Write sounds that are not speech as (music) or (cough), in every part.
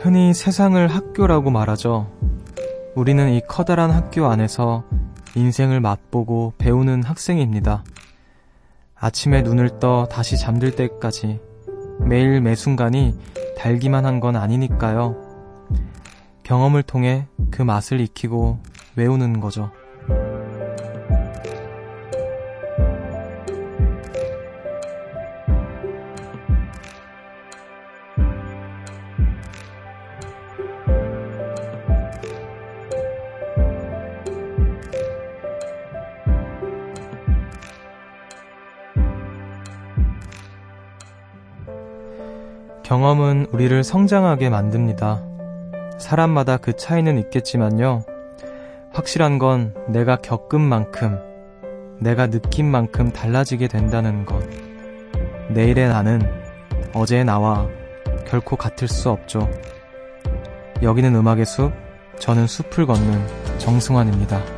흔히 세상을 학교라고 말하죠. 우리는 이 커다란 학교 안에서 인생을 맛보고 배우는 학생입니다. 아침에 눈을 떠 다시 잠들 때까지 매일 매 순간이 달기만 한 건 아니니까요. 경험을 통해 그 맛을 익히고 외우는 거죠. 경험은 우리를 성장하게 만듭니다. 사람마다 그 차이는 있겠지만요. 확실한 건 내가 겪은 만큼, 내가 느낀 만큼 달라지게 된다는 것. 내일의 나는 어제의 나와 결코 같을 수 없죠. 여기는 음악의 숲, 저는 숲을 걷는 정승환입니다.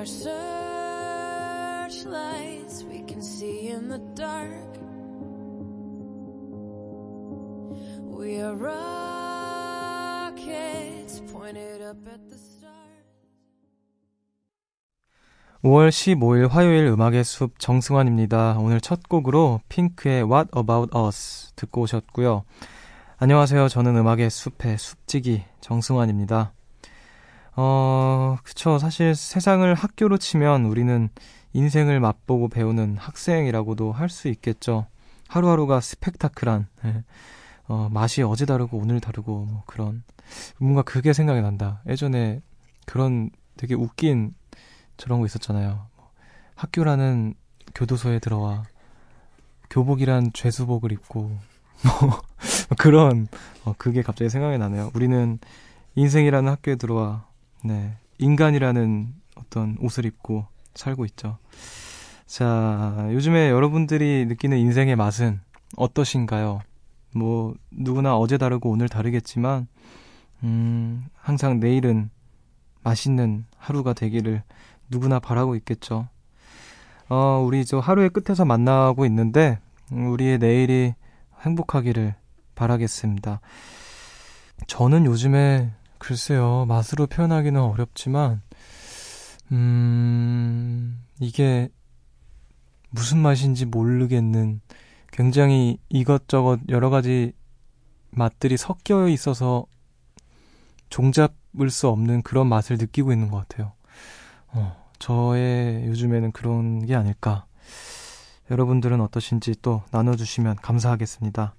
Are searchlights we can see in the dark. We are rockets pointed up at the stars. 5월 15일 화요일 음악의 숲 정승환입니다. 오늘 첫 곡으로 핑크의 What About Us 듣고 오셨고요. 안녕하세요. 저는 음악의 숲의 숲지기 정승환입니다. 어, 그쵸. 사실 세상을 학교로 치면 우리는 인생을 맛보고 배우는 학생이라고도 할 수 있겠죠. 하루하루가 스펙타클한, 예. 어, 맛이 어제 다르고 오늘 다르고, 뭐 그런, 뭔가 그게 생각이 난다. 예전에 그런 되게 웃긴 저런 거 있었잖아요. 뭐 학교라는 교도소에 들어와 교복이란 죄수복을 입고, (laughs) 뭐, 그런, 어, 그게 갑자기 생각이 나네요. 우리는 인생이라는 학교에 들어와 네. 인간이라는 어떤 옷을 입고 살고 있죠. 자, 요즘에 여러분들이 느끼는 인생의 맛은 어떠신가요? 뭐, 누구나 어제 다르고 오늘 다르겠지만, 음, 항상 내일은 맛있는 하루가 되기를 누구나 바라고 있겠죠. 어, 우리 저 하루의 끝에서 만나고 있는데, 우리의 내일이 행복하기를 바라겠습니다. 저는 요즘에 글쎄요, 맛으로 표현하기는 어렵지만, 음, 이게 무슨 맛인지 모르겠는 굉장히 이것저것 여러 가지 맛들이 섞여 있어서 종잡을 수 없는 그런 맛을 느끼고 있는 것 같아요. 어, 저의 요즘에는 그런 게 아닐까. 여러분들은 어떠신지 또 나눠주시면 감사하겠습니다.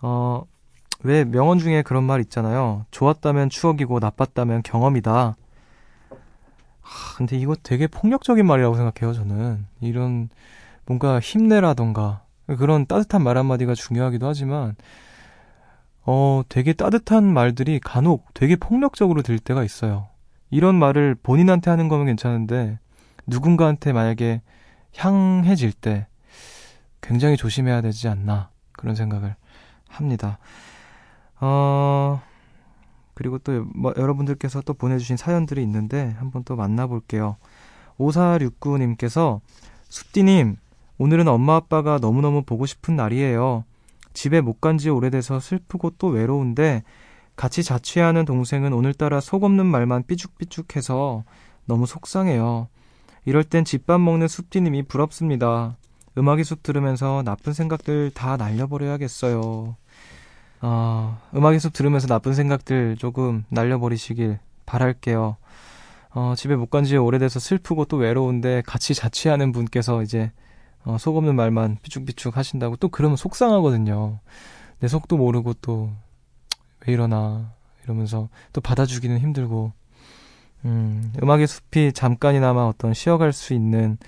어, 왜 명언 중에 그런 말 있잖아요. 좋았다면 추억이고 나빴다면 경험이다. 하, 근데 이거 되게 폭력적인 말이라고 생각해요, 저는. 이런 뭔가 힘내라던가 그런 따뜻한 말 한마디가 중요하기도 하지만 어, 되게 따뜻한 말들이 간혹 되게 폭력적으로 들 때가 있어요. 이런 말을 본인한테 하는 거면 괜찮은데 누군가한테 만약에 향해질 때 굉장히 조심해야 되지 않나 그런 생각을 합니다. 어, 그리고 또 뭐, 여러분들께서 또 보내주신 사연들이 있는데 한번 또 만나볼게요. 5469님께서 숲디님, 오늘은 엄마 아빠가 너무너무 보고 싶은 날이에요. 집에 못 간 지 오래돼서 슬프고 또 외로운데 같이 자취하는 동생은 오늘따라 속 없는 말만 삐죽삐죽해서 너무 속상해요. 이럴 땐 집밥 먹는 숲디님이 부럽습니다. 음악의 숲 들으면서 나쁜 생각들 다 날려버려야겠어요. 어, 음악의 숲 들으면서 나쁜 생각들 조금 날려버리시길 바랄게요. 어, 집에 못 간 지 오래돼서 슬프고 또 외로운데 같이 자취하는 분께서 이제 어, 속 없는 말만 삐죽삐죽 하신다고 또 그러면 속상하거든요. 내 속도 모르고 또 왜 이러나 이러면서 또 받아주기는 힘들고 음, 음악의 숲이 잠깐이나마 어떤 쉬어갈 수 있는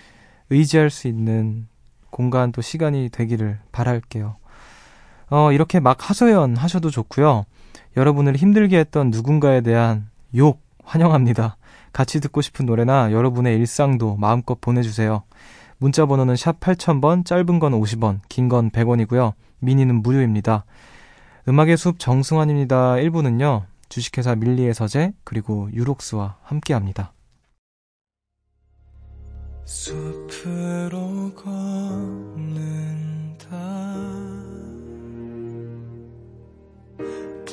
의지할 수 있는 공간 또 시간이 되기를 바랄게요. 어, 이렇게 막 하소연 하셔도 좋고요. 여러분을 힘들게 했던 누군가에 대한 욕 환영합니다. 같이 듣고 싶은 노래나 여러분의 일상도 마음껏 보내주세요. 문자 번호는 샵 8000번, 짧은 건 50원, 긴 건 100원이고요. 미니는 무료입니다. 음악의 숲 정승환입니다. 1부는요. 주식회사 밀리의 서재 그리고 유록스와 함께합니다. 숲으로 걷는다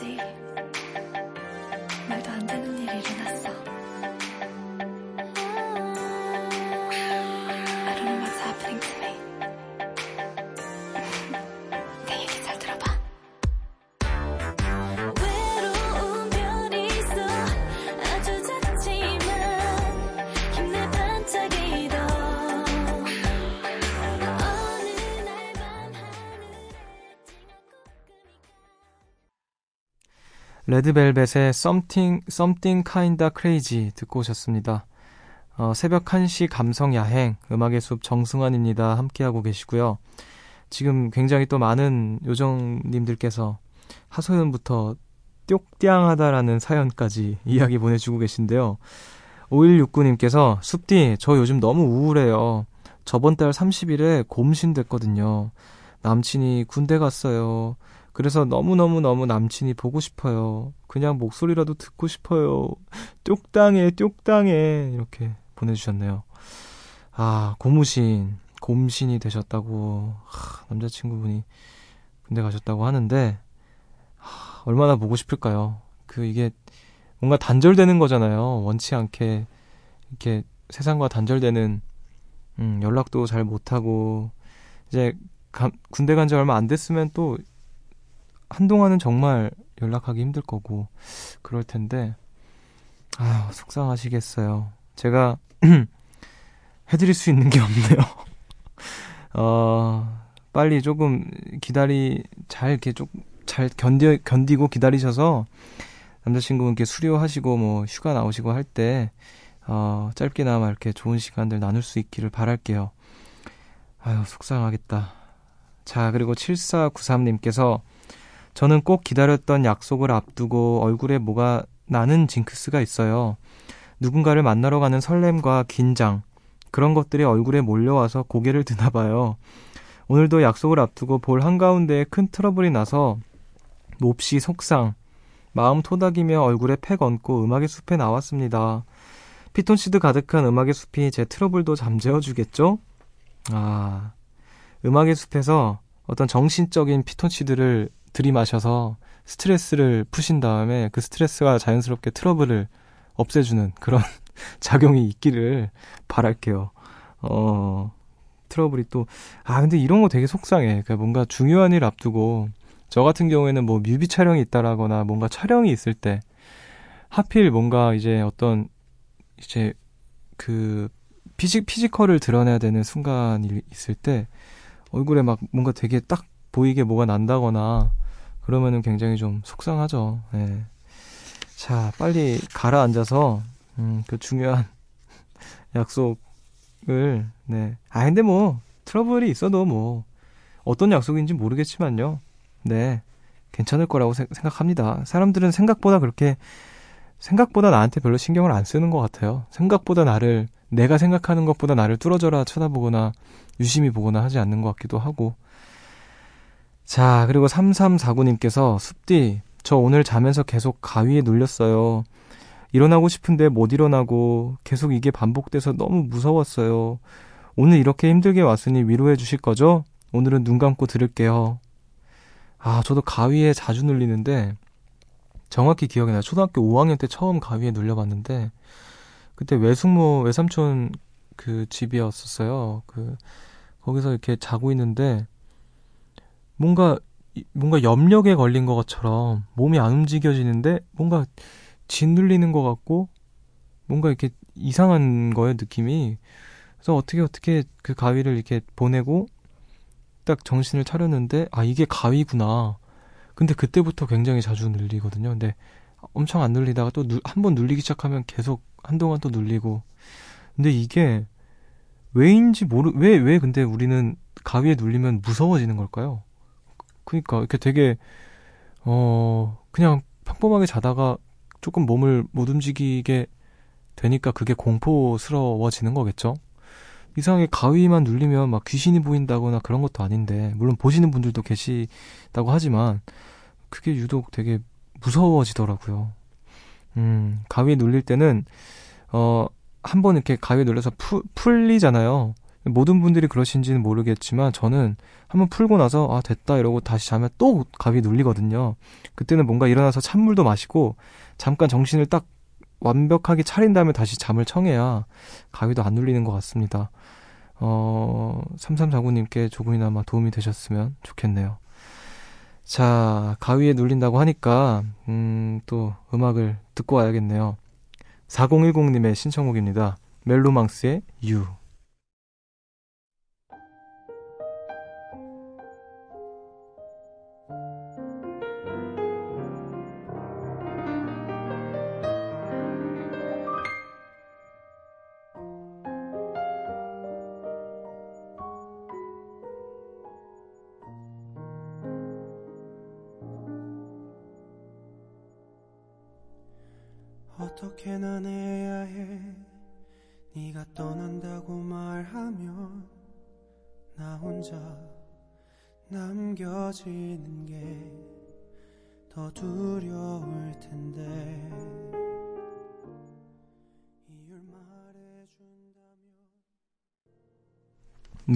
see. 레드벨벳의 Something, Something Kinda Crazy 듣고 오셨습니다. 어, 새벽 1시 감성 야행, 음악의 숲 정승환입니다. 함께하고 계시고요. 지금 굉장히 또 많은 요정님들께서 하소연부터 뾱땅하다라는 사연까지 이야기 보내주고 계신데요. 5169님께서 숲디, 저 요즘 너무 우울해요. 저번 달 30일에 곰신 됐거든요. 남친이 군대 갔어요. 그래서 너무너무너무 남친이 보고 싶어요. 그냥 목소리라도 듣고 싶어요. 뚝땅해, 뚝땅해. 이렇게 보내주셨네요. 아, 고무신, 곰신이 되셨다고, 하, 남자친구분이 군대 가셨다고 하는데, 하, 얼마나 보고 싶을까요? 그, 이게, 뭔가 단절되는 거잖아요. 원치 않게, 이렇게 세상과 단절되는, 음, 연락도 잘 못하고, 이제, 가, 군대 간 지 얼마 안 됐으면 또 한동안은 정말 연락하기 힘들 거고 그럴 텐데 아휴 속상하시겠어요. 제가 (clears throat) 해드릴 수 있는 게 없네요. (laughs) 어 빨리 조금 기다리 잘 이렇게 좀잘 견디 견디고 기다리셔서 남자친구분께 수료하시고 뭐 휴가 나오시고 할 때 어, 짧게나마 이렇게 좋은 시간들 나눌 수 있기를 바랄게요. 아유 속상하겠다. 자 그리고 7493님께서 저는 꼭 기다렸던 약속을 앞두고 얼굴에 뭐가 나는 징크스가 있어요. 누군가를 만나러 가는 설렘과 긴장, 그런 것들이 얼굴에 몰려와서 고개를 드나 봐요. 오늘도 약속을 앞두고 볼 한가운데에 큰 트러블이 나서 몹시 속상, 마음 토닥이며 얼굴에 팩 얹고 음악의 숲에 나왔습니다. 피톤치드 가득한 음악의 숲이 제 트러블도 잠재워 주겠죠? 아, 음악의 숲에서 어떤 정신적인 피톤치드를 들이마셔서 스트레스를 푸신 다음에 그 스트레스가 자연스럽게 트러블을 없애주는 그런 (laughs) 작용이 있기를 바랄게요. 어, 트러블이 또, 아, 근데 이런 거 되게 속상해. 그러니까 뭔가 중요한 일 앞두고, 저 같은 경우에는 뭐 뮤비 촬영이 있다라거나 뭔가 촬영이 있을 때, 하필 뭔가 이제 어떤, 이제 그, 피지, 피지컬을 드러내야 되는 순간이 있을 때, 얼굴에 막 뭔가 되게 딱 보이게 뭐가 난다거나, 그러면은 굉장히 좀 속상하죠. 네. 자, 빨리 가라앉아서, 음, 그 중요한 (laughs) 약속을, 네. 아, 근데 뭐, 트러블이 있어도 뭐, 어떤 약속인지 모르겠지만요. 네. 괜찮을 거라고 세, 생각합니다. 사람들은 생각보다 그렇게, 생각보다 나한테 별로 신경을 안 쓰는 것 같아요. 생각보다 나를, 내가 생각하는 것보다 나를 뚫어져라 쳐다보거나, 유심히 보거나 하지 않는 것 같기도 하고, 자, 그리고 3349님께서 숲디, 저 오늘 자면서 계속 가위에 눌렸어요. 일어나고 싶은데 못 일어나고 계속 이게 반복돼서 너무 무서웠어요. 오늘 이렇게 힘들게 왔으니 위로해 주실 거죠? 오늘은 눈 감고 들을게요. 아, 저도 가위에 자주 눌리는데 정확히 기억이 나요. 초등학교 5학년 때 처음 가위에 눌려봤는데 그때 외숙모 외삼촌 그 집이었었어요. 그 거기서 이렇게 자고 있는데 뭔가 뭔가 염력에 걸린 것처럼 몸이 안 움직여지는데 뭔가 짓눌리는 것 같고 뭔가 이렇게 이상한 거예요, 느낌이. 그래서 어떻게 어떻게 그 가위를 이렇게 보내고 딱 정신을 차렸는데 아 이게 가위구나. 근데 그때부터 굉장히 자주 눌리거든요. 근데 엄청 안 눌리다가 또 한 번 눌리기 시작하면 계속 한동안 또 눌리고. 근데 이게 왜인지 모르 왜 왜 근데 우리는 가위에 눌리면 무서워지는 걸까요? 그니까 이렇게 되게 어 그냥 평범하게 자다가 조금 몸을 못 움직이게 되니까 그게 공포스러워지는 거겠죠? 이상하게 가위만 눌리면 막 귀신이 보인다거나 그런 것도 아닌데, 물론 보시는 분들도 계시다고 하지만, 그게 유독 되게 무서워지더라고요. 음, 가위에 눌릴 때는, 어, 한 번 이렇게 가위에 눌려서 푸, 풀리잖아요. 모든 분들이 그러신지는 모르겠지만, 저는 한번 풀고 나서, 아, 됐다, 이러고 다시 자면 또 가위에 눌리거든요. 그때는 뭔가 일어나서 찬물도 마시고, 잠깐 정신을 딱 완벽하게 차린 다음에 다시 잠을 청해야 가위도 안 눌리는 것 같습니다. 어, 3349님께 조금이나마 도움이 되셨으면 좋겠네요. 자, 가위에 눌린다고 하니까, 음, 또 음악을 듣고 와야겠네요. 4010님의 신청곡입니다. 멜로망스의 You.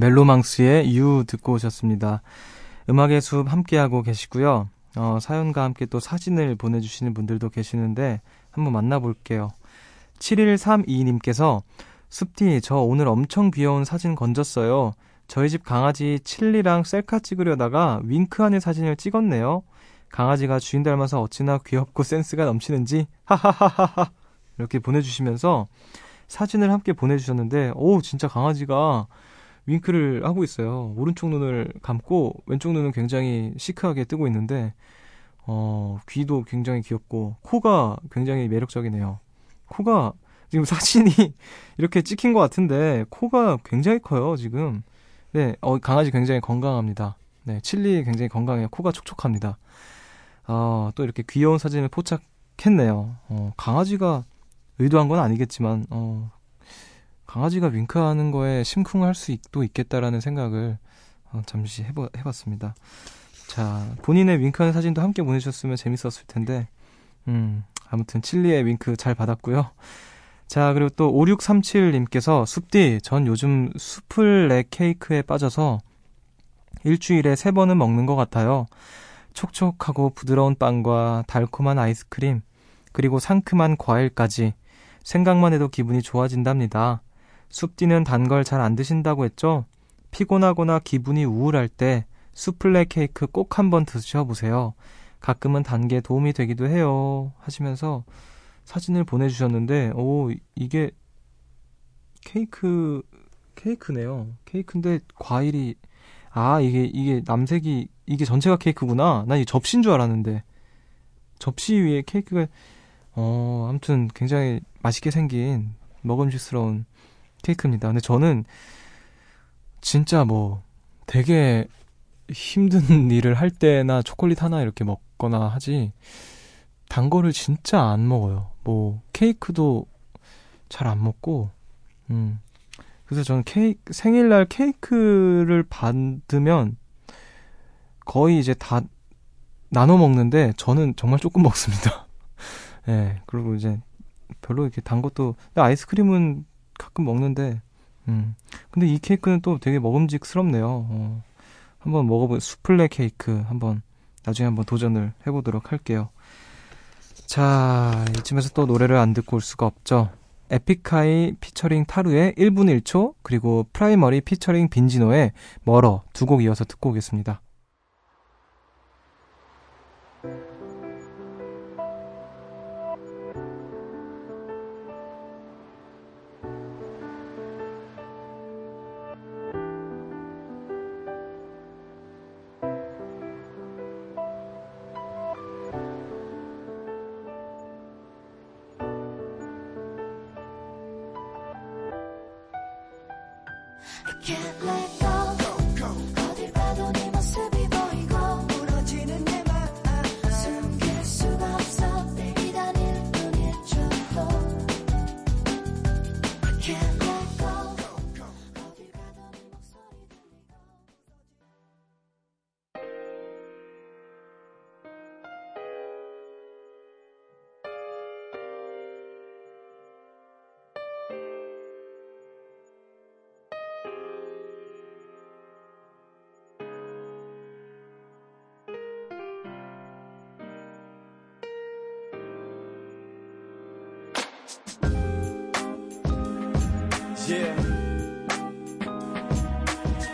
멜로망스의 유 듣고 오셨습니다. 음악의 숲 함께하고 계시고요. 어, 사연과 함께 또 사진을 보내주시는 분들도 계시는데 한번 만나볼게요. 7132님께서 숲디 저 오늘 엄청 귀여운 사진 건졌어요. 저희 집 강아지 칠리랑 셀카 찍으려다가 윙크하는 사진을 찍었네요. 강아지가 주인 닮아서 어찌나 귀엽고 센스가 넘치는지 하하하하하 이렇게 보내주시면서 사진을 함께 보내주셨는데 오 진짜 강아지가 윙크를 하고 있어요. 오른쪽 눈을 감고 왼쪽 눈은 굉장히 시크하게 뜨고 있는데 어, 귀도 굉장히 귀엽고 코가 굉장히 매력적이네요. 코가 지금 사진이 (laughs) 이렇게 찍힌 것 같은데 코가 굉장히 커요 지금. 네, 어, 강아지 굉장히 건강합니다. 네, 칠리 굉장히 건강해요. 코가 촉촉합니다. 어, 또 이렇게 귀여운 사진을 포착했네요. 어, 강아지가 의도한 건 아니겠지만 어, 강아지가 윙크하는 거에 심쿵할 수도 있겠다라는 생각을 어, 잠시 해보, 해봤습니다. 자, 본인의 윙크하는 사진도 함께 보내주셨으면 재밌었을 텐데, 음, 아무튼 칠리의 윙크 잘 받았고요. 자, 그리고 또 5637님께서 숲디, 전 요즘 수플렉 케이크에 빠져서 일주일에 세 번은 먹는 것 같아요. 촉촉하고 부드러운 빵과 달콤한 아이스크림, 그리고 상큼한 과일까지 생각만 해도 기분이 좋아진답니다. 숲디는 단 걸 잘 안 드신다고 했죠? 피곤하거나 기분이 우울할 때 수플레 케이크 꼭 한번 드셔보세요. 가끔은 단게 도움이 되기도 해요. 하시면서 사진을 보내주셨는데, 오, 이게 케이크, 케이크네요. 케이크인데 과일이, 아, 이게, 이게 남색이, 이게 전체가 케이크구나. 난 이 접시인 줄 알았는데. 접시 위에 케이크가, 어, 아무튼 굉장히 맛있게 생긴 먹음직스러운 케이크입니다. 근데 저는 진짜 뭐 되게 힘든 (laughs) 일을 할 때나 초콜릿 하나 이렇게 먹거나 하지 단 거를 진짜 안 먹어요. 뭐 케이크도 잘 안 먹고 음. 그래서 저는 케이크 생일날 케이크를 받으면 거의 이제 다 나눠 먹는데 저는 정말 조금 먹습니다. (laughs) 예. 네, 그리고 이제 별로 이렇게 단 것도 아이스크림은 가끔 먹는데 음. 근데 이 케이크는 또 되게 먹음직스럽네요. 어. 한번 먹어본 수플레 케이크 한번 나중에 한번 도전을 해보도록 할게요. 자, 이쯤에서 또 노래를 안 듣고 올 수가 없죠. 에픽하이 피처링 타루의 1분 1초 그리고 프라이머리 피처링 빈지노의 멀어 두 곡 이어서 듣고 오겠습니다.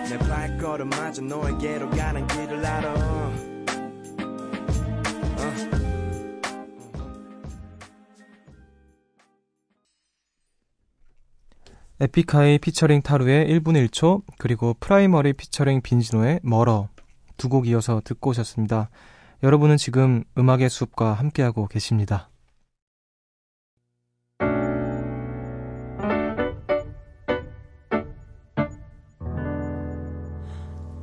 내 발걸음마저 너에게로 가는 길을 알아. 에픽하이 피처링 타루의 1분 1초 그리고 프라이머리 피처링 빈지노의 멀어 두 곡 이어서 듣고 오셨습니다. 여러분은 지금 음악의 숲과 함께하고 계십니다.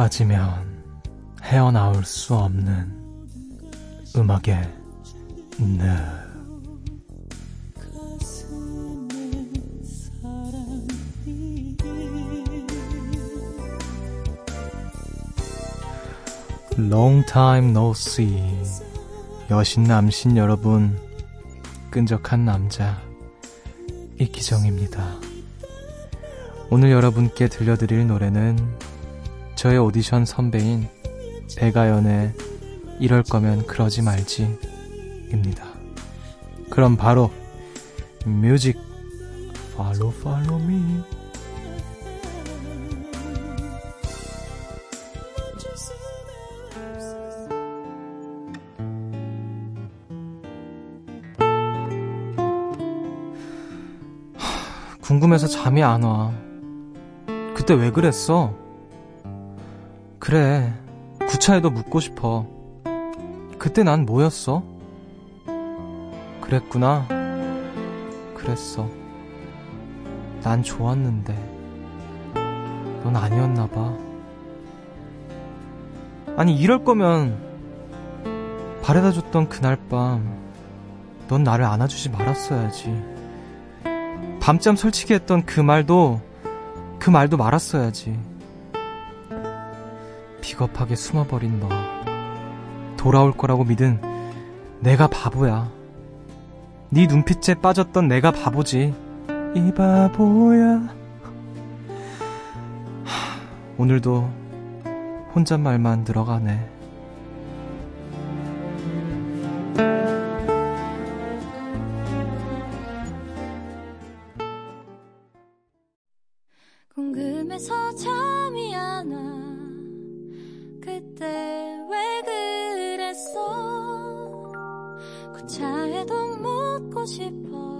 빠지면 헤어나올 수 없는 음악의 늪. Long see. 여신 남신 여러분, 끈적한 남자, 이기정입니다. 오늘 여러분께 들려드릴 노래는 저의 오디션 선배인 배가연의 이럴 거면 그러지 말지 입니다. 그럼 바로 뮤직 팔로 팔로 미 궁금해서 잠이 안 와. 그때 왜 그랬어? 그래, 구차에도 묻고 싶어. 그때 난 뭐였어? 그랬구나. 그랬어. 난 좋았는데. 넌 아니었나 봐. 아니, 이럴 거면, 바래다 줬던 그날 밤, 넌 나를 안아주지 말았어야지. 밤잠 설치게 했던 그 말도, 그 말도 말았어야지. 비겁하게 숨어버린 너. 돌아올 거라고 믿은 내가 바보야. 네 눈빛에 빠졌던 내가 바보지. 이 바보야. 오늘도 혼잣말만 들어가네. 구차에도 묻고 싶어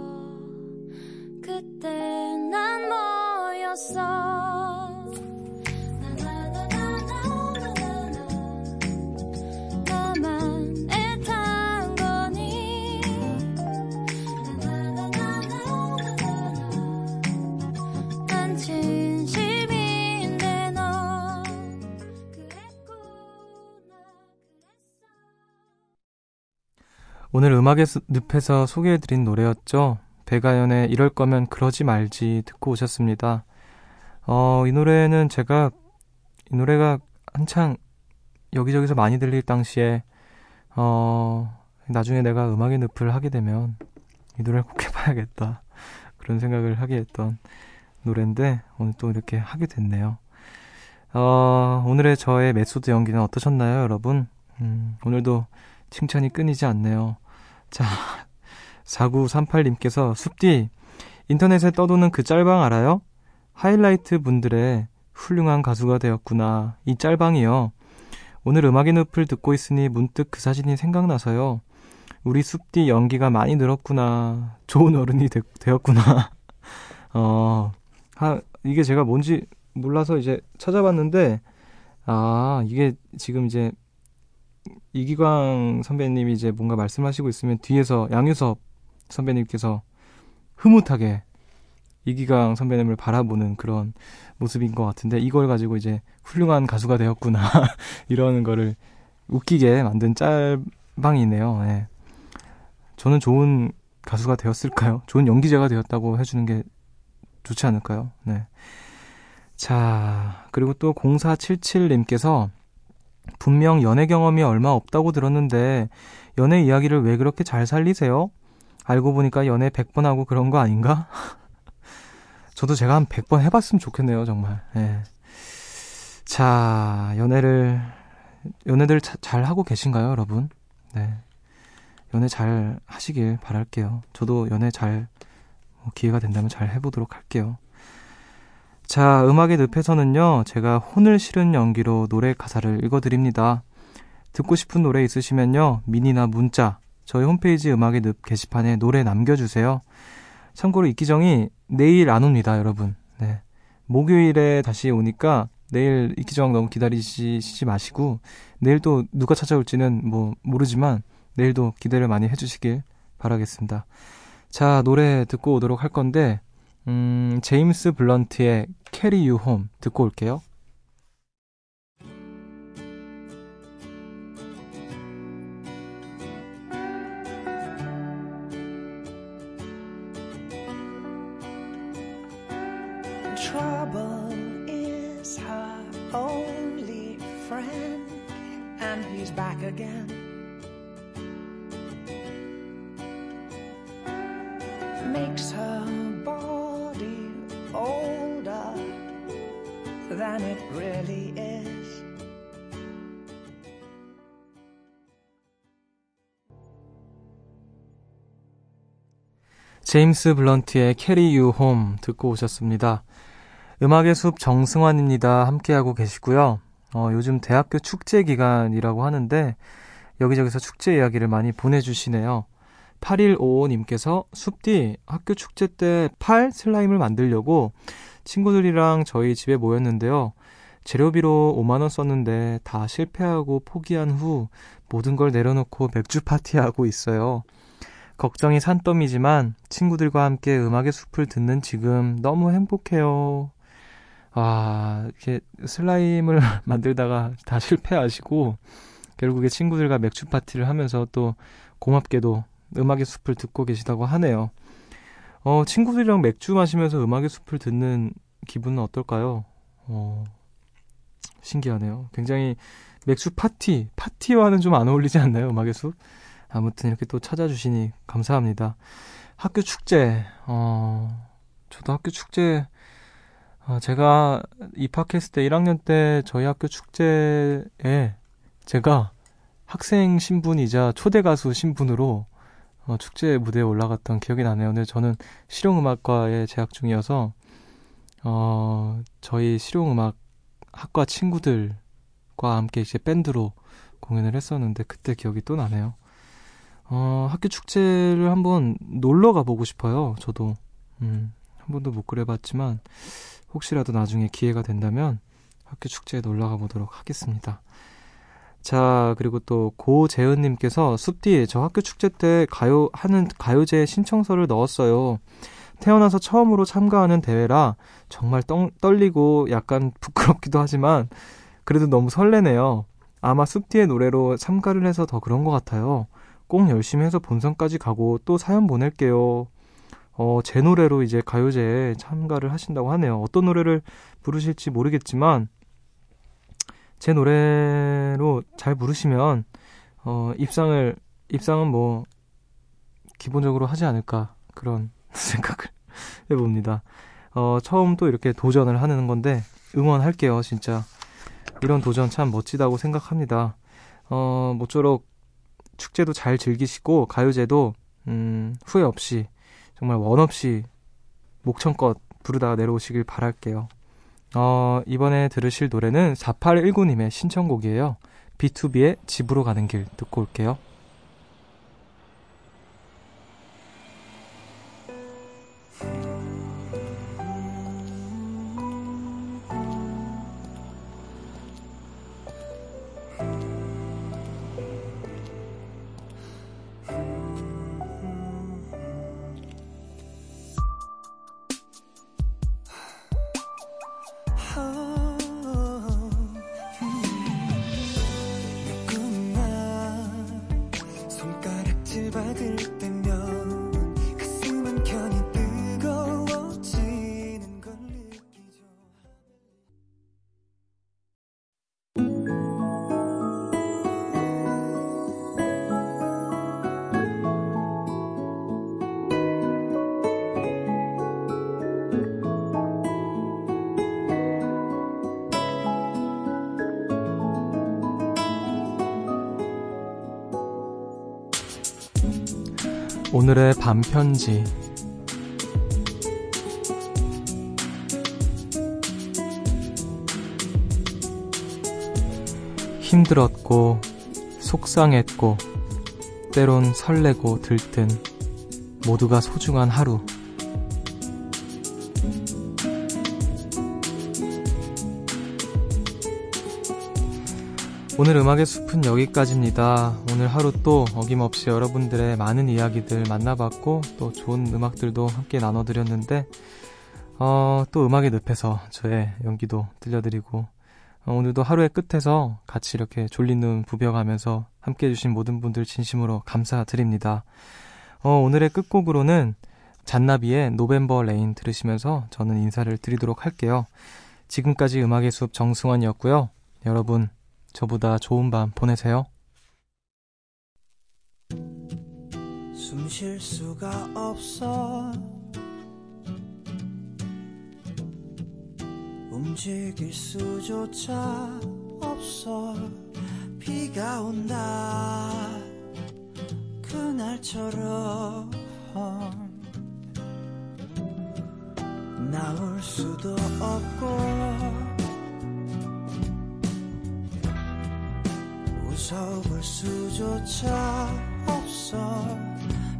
오늘 음악의 늪에서 소개해드린 노래였죠. 백아연의 이럴 거면 그러지 말지 듣고 오셨습니다. 어, 이 노래는 제가, 이 노래가 한창 여기저기서 많이 들릴 당시에, 어, 나중에 내가 음악의 늪을 하게 되면 이 노래를 꼭 해봐야겠다. 그런 생각을 하게 했던 노래인데, 오늘 또 이렇게 하게 됐네요. 어, 오늘의 저의 메소드 연기는 어떠셨나요, 여러분? 음, 오늘도 칭찬이 끊이지 않네요. 자, 4938님께서 숲디, 인터넷에 떠도는 그 짤방 알아요? 하이라이트 분들의 훌륭한 가수가 되었구나. 이 짤방이요. 오늘 음악의 늪을 듣고 있으니 문득 그 사진이 생각나서요. 우리 숲디 연기가 많이 늘었구나. 좋은 어른이 되, 었구나 (laughs) 어, 하, 이게 제가 뭔지 몰라서 이제 찾아봤는데, 아, 이게 지금 이제 이기광 선배님이 이제 뭔가 말씀하시고 있으면 뒤에서 양유섭 선배님께서 흐뭇하게 이기광 선배님을 바라보는 그런 모습인 것 같은데 이걸 가지고 이제 훌륭한 가수가 되었구나 (laughs) 이러는 거를 웃기게 만든 짤방이네요. 네. 저는 좋은 가수가 되었을까요? 좋은 연기자가 되었다고 해주는 게 좋지 않을까요? 네. 자, 그리고 또 0477님께서 분명 연애 경험이 얼마 없다고 들었는데 연애 이야기를 왜 그렇게 잘 살리세요? 알고 보니까 연애 100번 하고 그런 거 아닌가? (laughs) 저도 제가 한 100번 해봤으면 좋겠네요, 정말. 네. 자, 연애를, 연애들 자, 잘 하고 계신가요, 여러분? 네. 연애 잘 하시길 바랄게요. 저도 연애 잘, 뭐 기회가 된다면 잘 해보도록 할게요. 자, 음악의 늪에서는요, 제가 혼을 실은 연기로 노래 가사를 읽어드립니다. 듣고 싶은 노래 있으시면요, 미니나 문자, 저희 홈페이지 음악의 늪 게시판에 노래 남겨주세요. 참고로 이기정이 내일 안 옵니다, 여러분. 네. 목요일에 다시 오니까 내일 이기정 너무 기다리시지 마시고, 내일 또 누가 찾아올지는 뭐 모르지만, 내일도 기대를 많이 해주시길 바라겠습니다. 자, 노래 듣고 오도록 할 건데, 음, 제임스 블런트의 Carry You Home 듣고 올게요. Trouble is her only friend, and he's back again. Than it really is. 제임스 블런트의 Carry You Home 듣고 오셨습니다. 음악의 숲 정승환입니다. 함께하고 계시고요. 어, 요즘 대학교 축제 기간이라고 하는데 여기저기서 축제 이야기를 많이 보내주시네요. 8155님께서 숲디 학교 축제 때 팔 슬라임을 만들려고 친구들이랑 저희 집에 모였는데요. 재료비로 5만원 썼는데 다 실패하고 포기한 후 모든 걸 내려놓고 맥주 파티하고 있어요. 걱정이 산더미지만 친구들과 함께 음악의 숲을 듣는 지금 너무 행복해요. 아, 이렇게 슬라임을 (laughs) 만들다가 다 실패하시고 결국에 친구들과 맥주 파티를 하면서 또 고맙게도 음악의 숲을 듣고 계시다고 하네요. 어, 친구들이랑 맥주 마시면서 음악의 숲을 듣는 기분은 어떨까요? 어, 신기하네요. 굉장히 맥주 파티, 파티와는 좀 안 어울리지 않나요? 음악의 숲? 아무튼 이렇게 또 찾아주시니 감사합니다. 학교 축제, 어, 저도 학교 축제, 어, 제가 입학했을 때 1학년 때 저희 학교 축제에 제가 학생 신분이자 초대 가수 신분으로 어, 축제 무대에 올라갔던 기억이 나네요. 근데 저는 실용음악과에 재학 중이어서 어, 저희 실용음악 학과 친구들과 함께 이제 밴드로 공연을 했었는데 그때 기억이 또 나네요. 어, 학교 축제를 한번 놀러 가보고 싶어요. 저도 음, 한 번도 못 그래봤지만 혹시라도 나중에 기회가 된다면 학교 축제에 놀러 가보도록 하겠습니다. 자, 그리고 또 고재은님께서 숲디 저 학교 축제 때 가요 하는 가요제 신청서를 넣었어요. 태어나서 처음으로 참가하는 대회라 정말 떨, 떨리고 약간 (laughs) 부끄럽기도 하지만 그래도 너무 설레네요. 아마 숲디의 노래로 참가를 해서 더 그런 것 같아요. 꼭 열심히 해서 본선까지 가고 또 사연 보낼게요. 어, 제 노래로 이제 가요제에 참가를 하신다고 하네요. 어떤 노래를 부르실지 모르겠지만 제 노래로 잘 부르시면 어, 입상을 입상은 뭐 기본적으로 하지 않을까 그런 (laughs) 생각을 해봅니다. 어, 처음 또 이렇게 도전을 하는 건데 응원할게요, 진짜. 이런 도전 참 멋지다고 생각합니다. 어, 모쪼록 축제도 잘 즐기시고 가요제도 음, 후회 없이 정말 원 없이 목청껏 부르다가 내려오시길 바랄게요. 어, 이번에 들으실 노래는 4819님의 신청곡이에요. B2B의 집으로 가는 길 듣고 올게요. 오늘의 반편지. 힘들었고 속상했고 때론 설레고 들뜬 모두가 소중한 하루 오늘 음악의 숲은 여기까지입니다. 오늘 하루 또 어김없이 여러분들의 많은 이야기들 만나봤고 또 좋은 음악들도 함께 나눠드렸는데 어, 또 음악의 늪에서 저의 연기도 들려드리고 어, 오늘도 하루의 끝에서 같이 이렇게 졸린 눈 부벼가면서 함께 해주신 모든 분들 진심으로 감사드립니다. 어, 오늘의 끝곡으로는 잔나비의 November Rain 들으시면서 저는 인사를 드리도록 할게요. 지금까지 음악의 숲 정승환이었고요. 여러분 저보다 좋은 밤 보내세요. 숨 쉴 수가 없어. 움직일 수조차 없어. 비가 온다. 그날처럼 나올 수도 없고 웃어볼 수조차 없어.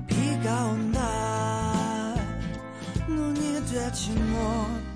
비가 온다 눈이 되지 못